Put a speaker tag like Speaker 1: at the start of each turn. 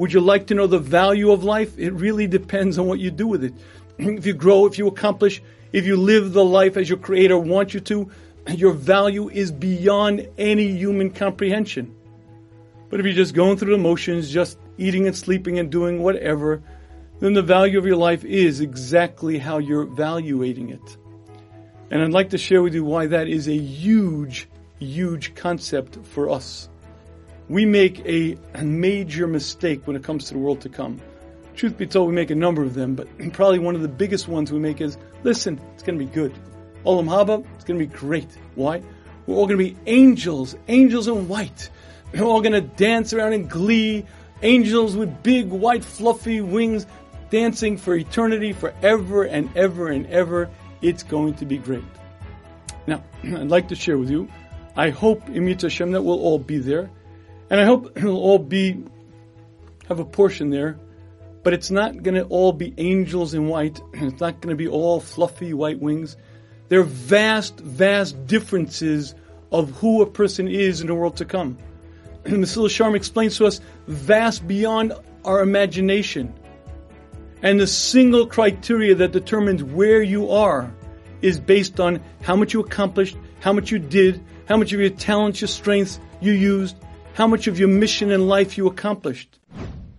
Speaker 1: Would you like to know the value of life? It really depends on what you do with it. if you grow, if you accomplish, if you live the life as your creator wants you to, your value is beyond any human comprehension. But if you're just going through the motions, just eating and sleeping and doing whatever, then the value of your life is exactly how you're evaluating it. And I'd like to share with you why that is a huge, huge concept for us. We make a major mistake when it comes to the world to come. Truth be told, we make a number of them, but probably one of the biggest ones we make is, listen, it's going to be good. Olam Haba, it's going to be great. Why? We're all going to be angels, angels in white. We're all going to dance around in glee, angels with big white fluffy wings dancing for eternity, forever and ever and ever. It's going to be great. Now, I'd like to share with you, I hope in Hashem that we'll all be there, and I hope we'll all be, have a portion there, but it's not going to all be angels in white. It's not going to be all fluffy white wings. There are vast, vast differences of who a person is in the world to come. And Mesilas Yesharim explains to us vast beyond our imagination. And the single criteria that determines where you are is based on how much you accomplished, how much you did, how much of your talents, your strengths you used, how much of your mission in life you accomplished.